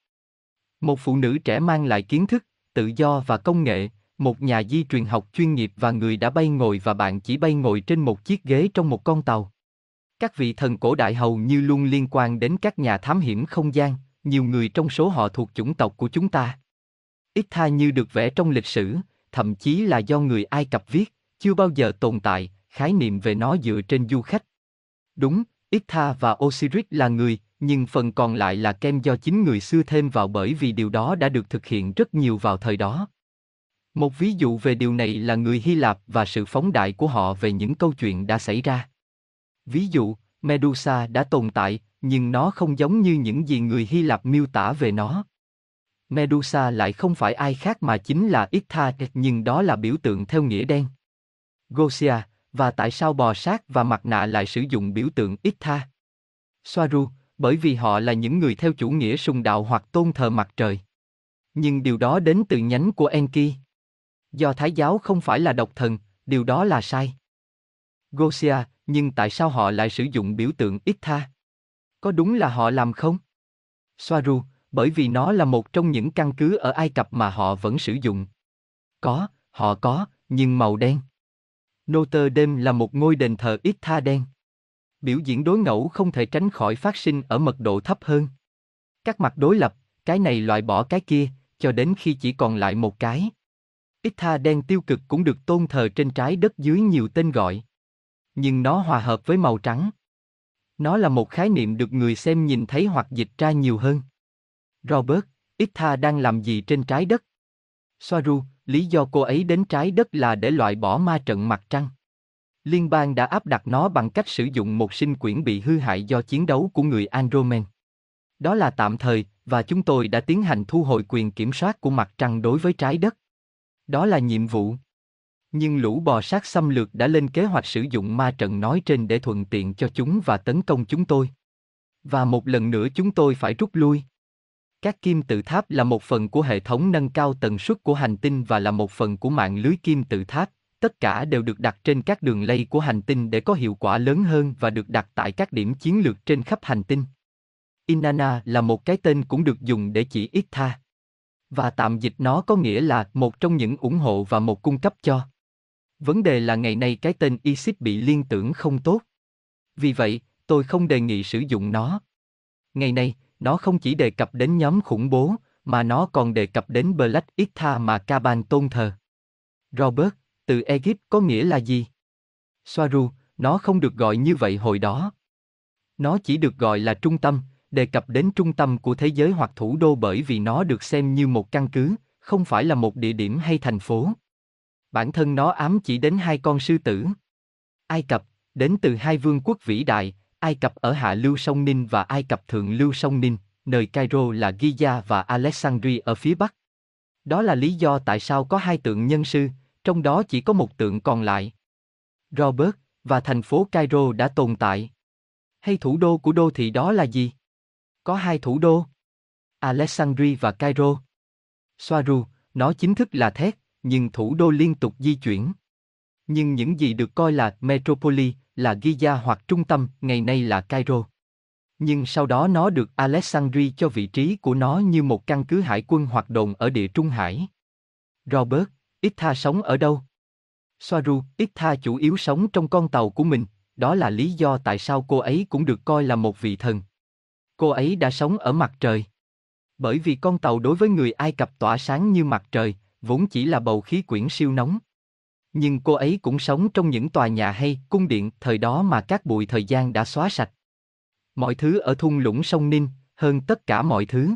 Một phụ nữ trẻ mang lại kiến thức, tự do và công nghệ, một nhà di truyền học chuyên nghiệp và người đã bay ngồi và bạn chỉ bay ngồi trên một chiếc ghế trong một con tàu. Các vị thần cổ đại hầu như luôn liên quan đến các nhà thám hiểm không gian, nhiều người trong số họ thuộc chủng tộc của chúng ta. Ít tha như được vẽ trong lịch sử, thậm chí là do người Ai Cập viết, chưa bao giờ tồn tại, khái niệm về nó dựa trên du khách. Đúng, Itha và Osiris là người, nhưng phần còn lại là kem do chính người xưa thêm vào bởi vì điều đó đã được thực hiện rất nhiều vào thời đó. Một ví dụ về điều này là người Hy Lạp và sự phóng đại của họ về những câu chuyện đã xảy ra. Ví dụ, Medusa đã tồn tại, nhưng nó không giống như những gì người Hy Lạp miêu tả về nó. Medusa lại không phải ai khác mà chính là Itha, nhưng đó là biểu tượng theo nghĩa đen. Gosia, và tại sao bò sát và mặt nạ lại sử dụng biểu tượng Itha? Soaru, bởi vì họ là những người theo chủ nghĩa sùng đạo hoặc tôn thờ mặt trời. Nhưng điều đó đến từ nhánh của Enki. Do Thái giáo không phải là độc thần, điều đó là sai. Gosia, nhưng tại sao họ lại sử dụng biểu tượng Itha? Có đúng là họ làm không? Soaru, bởi vì nó là một trong những căn cứ ở Ai Cập mà họ vẫn sử dụng. Có, họ có, nhưng màu đen. Notre Dame là một ngôi đền thờ ít tha đen. Biểu diễn đối ngẫu không thể tránh khỏi phát sinh ở mật độ thấp hơn. Các mặt đối lập, cái này loại bỏ cái kia, cho đến khi chỉ còn lại một cái. Ít tha đen tiêu cực cũng được tôn thờ trên trái đất dưới nhiều tên gọi. Nhưng nó hòa hợp với màu trắng. Nó là một khái niệm được người xem nhìn thấy hoặc dịch ra nhiều hơn. Robert, Itha đang làm gì trên trái đất? Soaru, lý do cô ấy đến trái đất là để loại bỏ ma trận mặt trăng. Liên bang đã áp đặt nó bằng cách sử dụng một sinh quyển bị hư hại do chiến đấu của người Andromen. Đó là tạm thời, và chúng tôi đã tiến hành thu hồi quyền kiểm soát của mặt trăng đối với trái đất. Đó là nhiệm vụ. Nhưng lũ bò sát xâm lược đã lên kế hoạch sử dụng ma trận nói trên để thuận tiện cho chúng và tấn công chúng tôi. Và một lần nữa chúng tôi phải rút lui. Các kim tự tháp là một phần của hệ thống nâng cao tần suất của hành tinh và là một phần của mạng lưới kim tự tháp. Tất cả đều được đặt trên các đường lây của hành tinh để có hiệu quả lớn hơn và được đặt tại các điểm chiến lược trên khắp hành tinh. Inanna là một cái tên cũng được dùng để chỉ ít tha. Và tạm dịch nó có nghĩa là một trong những ủng hộ và một cung cấp cho. Vấn đề là ngày nay cái tên Isis bị liên tưởng không tốt. Vì vậy, tôi không đề nghị sử dụng nó. Ngày nay, nó không chỉ đề cập đến nhóm khủng bố, mà nó còn đề cập đến Black Itha mà Kaban tôn thờ. Robert, từ Egypt có nghĩa là gì? Soaru, nó không được gọi như vậy hồi đó. Nó chỉ được gọi là trung tâm, đề cập đến trung tâm của thế giới hoặc thủ đô bởi vì nó được xem như một căn cứ, không phải là một địa điểm hay thành phố. Bản thân nó ám chỉ đến hai con sư tử. Ai Cập, đến từ hai vương quốc vĩ đại, Ai Cập ở hạ lưu sông Ninh và Ai Cập thượng lưu sông Ninh, nơi Cairo là Giza và Alexandria ở phía bắc. Đó là lý do tại sao có hai tượng nhân sư, trong đó chỉ có một tượng còn lại. Robert, và thành phố Cairo đã tồn tại. Hay thủ đô của đô thị đó là gì? Có hai thủ đô. Alexandria và Cairo. Soaru, nó chính thức là thét, nhưng thủ đô liên tục di chuyển. Nhưng những gì được coi là metropoli là Giza hoặc trung tâm, ngày nay là Cairo. Nhưng sau đó nó được Alexandria cho vị trí của nó như một căn cứ hải quân hoạt động ở địa Trung Hải. Robert, Itha sống ở đâu? Soaru, Itha chủ yếu sống trong con tàu của mình, đó là lý do tại sao cô ấy cũng được coi là một vị thần. Cô ấy đã sống ở mặt trời. Bởi vì con tàu đối với người Ai Cập tỏa sáng như mặt trời, vốn chỉ là bầu khí quyển siêu nóng. Nhưng cô ấy cũng sống trong những tòa nhà hay cung điện thời đó mà các bụi thời gian đã xóa sạch. Mọi thứ ở thung lũng sông Ninh, hơn tất cả mọi thứ.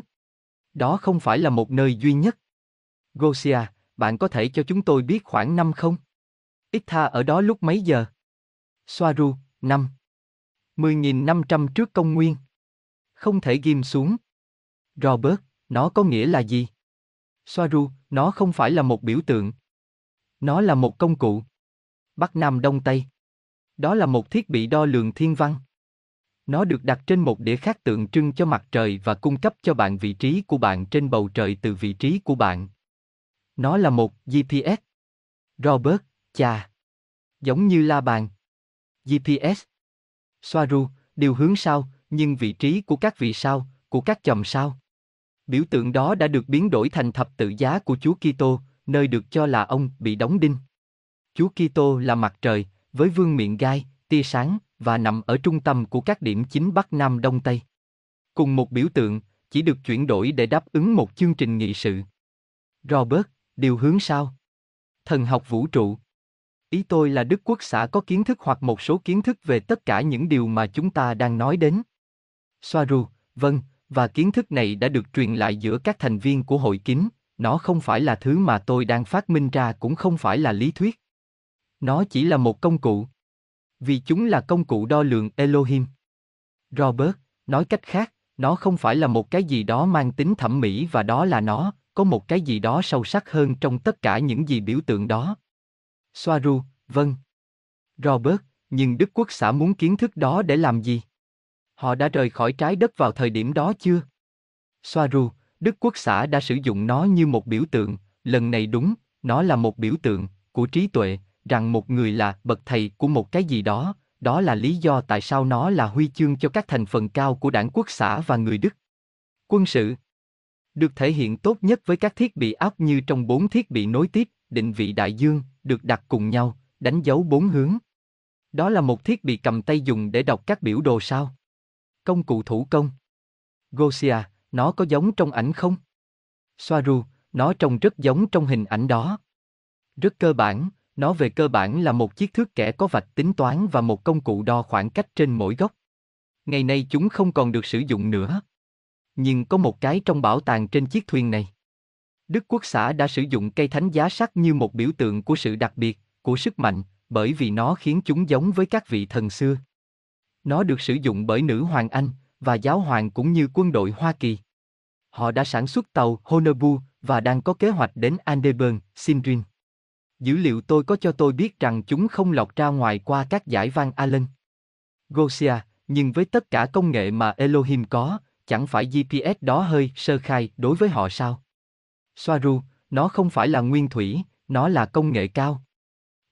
Đó không phải là một nơi duy nhất. Gosia, bạn có thể cho chúng tôi biết khoảng năm không? Itha ở đó lúc mấy giờ? Soaru, năm. 10.500 trước công nguyên. Không thể ghim xuống. Robert, nó có nghĩa là gì? Soaru, nó không phải là một biểu tượng. Nó là một công cụ. Bắc Nam Đông Tây. Đó là một thiết bị đo lường thiên văn. Nó được đặt trên một đĩa khác tượng trưng cho mặt trời và cung cấp cho bạn vị trí của bạn trên bầu trời từ vị trí của bạn. Nó là một GPS. Robert, cha. Giống như la bàn. GPS. Soaru, điều hướng sao, nhưng vị trí của các vị sao, của các chòm sao. Biểu tượng đó đã được biến đổi thành thập tự giá của Chúa Kitô, nơi được cho là ông bị đóng đinh. Chúa Kitô là mặt trời, với vương miệng gai, tia sáng, và nằm ở trung tâm của các điểm chính Bắc Nam Đông Tây. Cùng một biểu tượng, chỉ được chuyển đổi để đáp ứng một chương trình nghị sự. Robert, điều hướng sao? Thần học vũ trụ. Ý tôi là Đức Quốc xã có kiến thức hoặc một số kiến thức về tất cả những điều mà chúng ta đang nói đến. Soaru, vâng, và kiến thức này đã được truyền lại giữa các thành viên của hội kín, nó không phải là thứ mà tôi đang phát minh ra cũng không phải là lý thuyết. Nó chỉ là một công cụ. Vì chúng là công cụ đo lường Elohim. Robert, nói cách khác, nó không phải là một cái gì đó mang tính thẩm mỹ và đó là nó, có một cái gì đó sâu sắc hơn trong tất cả những gì biểu tượng đó. Soaru, vâng. Robert, nhưng Đức Quốc xã muốn kiến thức đó để làm gì? Họ đã rời khỏi trái đất vào thời điểm đó chưa? Soaru, Đức Quốc xã đã sử dụng nó như một biểu tượng, lần này đúng, nó là một biểu tượng của trí tuệ, rằng một người là bậc thầy của một cái gì đó, đó là lý do tại sao nó là huy chương cho các thành phần cao của đảng quốc xã và người Đức. Quân sự được thể hiện tốt nhất với các thiết bị áp như trong bốn thiết bị nối tiếp, định vị đại dương, được đặt cùng nhau, đánh dấu bốn hướng. Đó là một thiết bị cầm tay dùng để đọc các biểu đồ sao? Công cụ thủ công. Gosia, nó có giống trong ảnh không? Soaru, nó trông rất giống trong hình ảnh đó. Rất cơ bản, nó về cơ bản là một chiếc thước kẻ có vạch tính toán và một công cụ đo khoảng cách trên mỗi góc. Ngày nay chúng không còn được sử dụng nữa. Nhưng có một cái trong bảo tàng trên chiếc thuyền này. Đức Quốc xã đã sử dụng cây thánh giá sắt như một biểu tượng của sự đặc biệt, của sức mạnh, bởi vì nó khiến chúng giống với các vị thần xưa. Nó được sử dụng bởi nữ hoàng Anh và giáo hoàng cũng như quân đội Hoa Kỳ. Họ đã sản xuất tàu Honobu và đang có kế hoạch đến Andeburn, Sindrin. Dữ liệu tôi có cho tôi biết rằng chúng không lọt ra ngoài qua các giải Van Allen. Gosia, nhưng với tất cả công nghệ mà Elohim có, chẳng phải GPS đó hơi sơ khai đối với họ sao? Soaru, nó không phải là nguyên thủy, nó là công nghệ cao.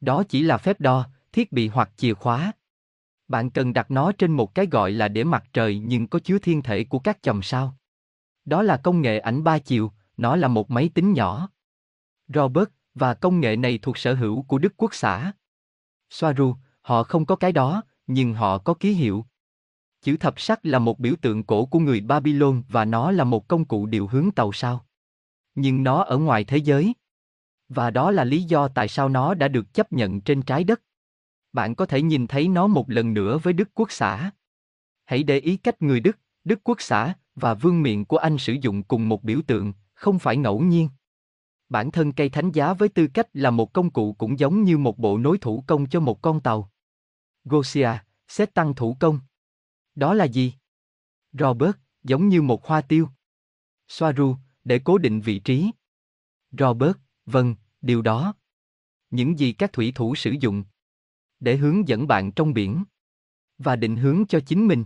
Đó chỉ là phép đo, thiết bị hoặc chìa khóa. Bạn cần đặt nó trên một cái gọi là để mặt trời nhưng có chứa thiên thể của các chòm sao. Đó là công nghệ ảnh ba chiều, nó là một máy tính nhỏ. Robert, và công nghệ này thuộc sở hữu của Đức Quốc xã. Soaru, họ không có cái đó, nhưng họ có ký hiệu. Chữ thập sắc là một biểu tượng cổ của người Babylon và nó là một công cụ điều hướng tàu sao. Nhưng nó ở ngoài thế giới. Và đó là lý do tại sao nó đã được chấp nhận trên trái đất. Bạn có thể nhìn thấy nó một lần nữa với Đức Quốc xã. Hãy để ý cách người Đức, Đức Quốc xã và vương miện của anh sử dụng cùng một biểu tượng, không phải ngẫu nhiên. Bản thân cây thánh giá với tư cách là một công cụ cũng giống như một bộ nối thủ công cho một con tàu. Gosia, xét tăng thủ công. Đó là gì? Robert, giống như một hoa tiêu. Soaru, để cố định vị trí. Robert, vâng, điều đó. Những gì các thủy thủ sử dụng. Để hướng dẫn bạn trong biển. Và định hướng cho chính mình.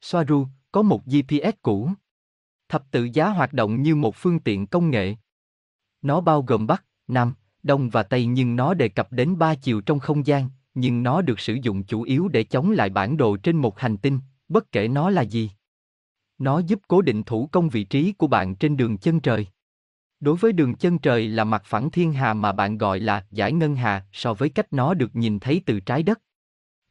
Soaru, có một GPS cũ. Thập tự giá hoạt động như một phương tiện công nghệ. Nó bao gồm Bắc, Nam, Đông và Tây nhưng nó đề cập đến ba chiều trong không gian, nhưng nó được sử dụng chủ yếu để chống lại bản đồ trên một hành tinh, bất kể nó là gì. Nó giúp cố định thủ công vị trí của bạn trên đường chân trời. Đối với đường chân trời là mặt phẳng thiên hà mà bạn gọi là giải ngân hà so với cách nó được nhìn thấy từ trái đất.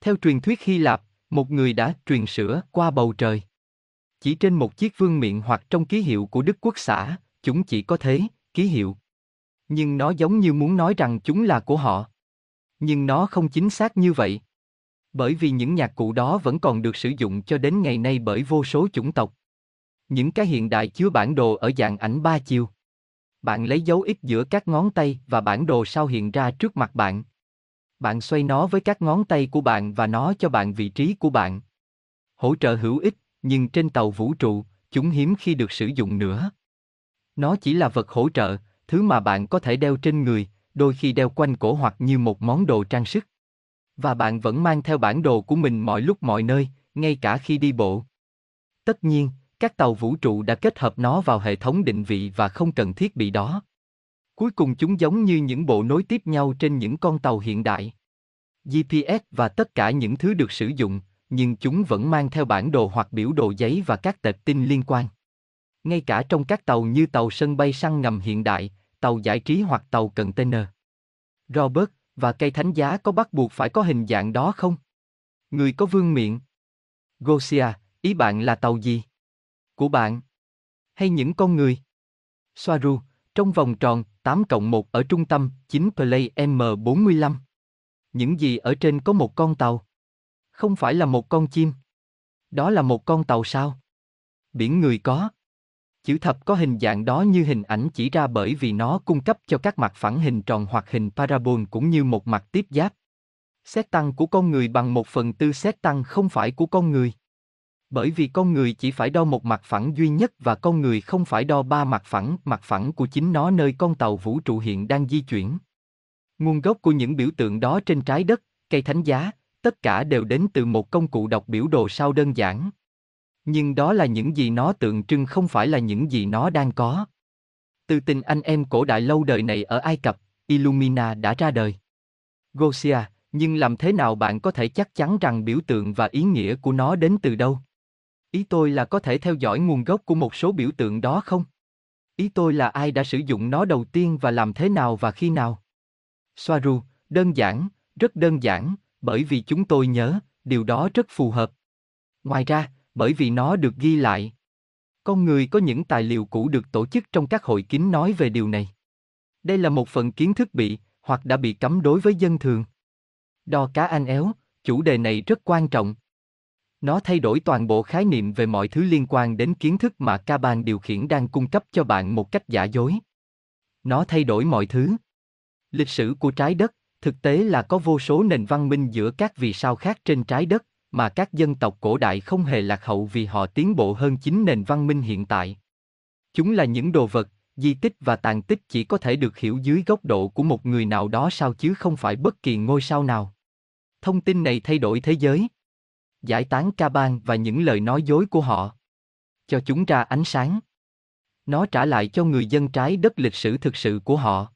Theo truyền thuyết Hy Lạp, một người đã truyền sữa qua bầu trời. Chỉ trên một chiếc vương miện hoặc trong ký hiệu của Đức Quốc xã, chúng chỉ có thế, ký hiệu. Nhưng nó giống như muốn nói rằng chúng là của họ. Nhưng nó không chính xác như vậy. Bởi vì những nhạc cụ đó vẫn còn được sử dụng cho đến ngày nay bởi vô số chủng tộc. Những cái hiện đại chứa bản đồ ở dạng ảnh ba chiều. Bạn lấy dấu ít giữa các ngón tay và bản đồ sao hiện ra trước mặt bạn. Bạn xoay nó với các ngón tay của bạn và nó cho bạn vị trí của bạn. Hỗ trợ hữu ích, nhưng trên tàu vũ trụ, chúng hiếm khi được sử dụng nữa. Nó chỉ là vật hỗ trợ, thứ mà bạn có thể đeo trên người, đôi khi đeo quanh cổ hoặc như một món đồ trang sức. Và bạn vẫn mang theo bản đồ của mình mọi lúc mọi nơi, ngay cả khi đi bộ. Tất nhiên, các tàu vũ trụ đã kết hợp nó vào hệ thống định vị và không cần thiết bị đó. Cuối cùng chúng giống như những bộ nối tiếp nhau trên những con tàu hiện đại. GPS và tất cả những thứ được sử dụng, nhưng chúng vẫn mang theo bản đồ hoặc biểu đồ giấy và các tệp tin liên quan. Ngay cả trong các tàu như tàu sân bay săn ngầm hiện đại, tàu giải trí hoặc tàu container. Robert, và cây thánh giá có bắt buộc phải có hình dạng đó không? Người có vương miệng. Gosia, ý bạn là tàu gì? Của bạn? Hay những con người? Soaru, trong vòng tròn, 8 cộng 1 ở trung tâm, 9 Play M45. Những gì ở trên có một con tàu? Không phải là một con chim. Đó là một con tàu sao? Biển người có. Chữ thập có hình dạng đó như hình ảnh chỉ ra bởi vì nó cung cấp cho các mặt phẳng hình tròn hoặc hình parabol cũng như một mặt tiếp giáp. Xét tăng của con người bằng một phần tư xét tăng không phải của con người. Bởi vì con người chỉ phải đo một mặt phẳng duy nhất và con người không phải đo ba mặt phẳng, mặt phẳng của chính nó nơi con tàu vũ trụ hiện đang di chuyển. Nguồn gốc của những biểu tượng đó trên trái đất, cây thánh giá, tất cả đều đến từ một công cụ đọc biểu đồ sao đơn giản. Nhưng đó là những gì nó tượng trưng không phải là những gì nó đang có. Từ tình anh em cổ đại lâu đời này ở Ai Cập, Illumina đã ra đời. Gosia, nhưng làm thế nào bạn có thể chắc chắn rằng biểu tượng và ý nghĩa của nó đến từ đâu? Ý tôi là có thể theo dõi nguồn gốc của một số biểu tượng đó không? Ý tôi là ai đã sử dụng nó đầu tiên và làm thế nào và khi nào? Soaru, đơn giản, rất đơn giản, bởi vì chúng tôi nhớ, điều đó rất phù hợp. Ngoài ra, bởi vì nó được ghi lại. Con người có những tài liệu cũ được tổ chức trong các hội kín nói về điều này. Đây là một phần kiến thức bị, hoặc đã bị cấm đối với dân thường. Đo cá anh éo, chủ đề này rất quan trọng. Nó thay đổi toàn bộ khái niệm về mọi thứ liên quan đến kiến thức mà ca ban điều khiển đang cung cấp cho bạn một cách giả dối. Nó thay đổi mọi thứ. Lịch sử của trái đất, thực tế là có vô số nền văn minh giữa các vì sao khác trên trái đất, mà các dân tộc cổ đại không hề lạc hậu vì họ tiến bộ hơn chính nền văn minh hiện tại. Chúng là những đồ vật, di tích và tàn tích chỉ có thể được hiểu dưới góc độ của một người nào đó sao chứ không phải bất kỳ ngôi sao nào. Thông tin này thay đổi thế giới. Giải tán ca ban và những lời nói dối của họ. Cho chúng ra ánh sáng. Nó trả lại cho người dân trái đất lịch sử thực sự của họ.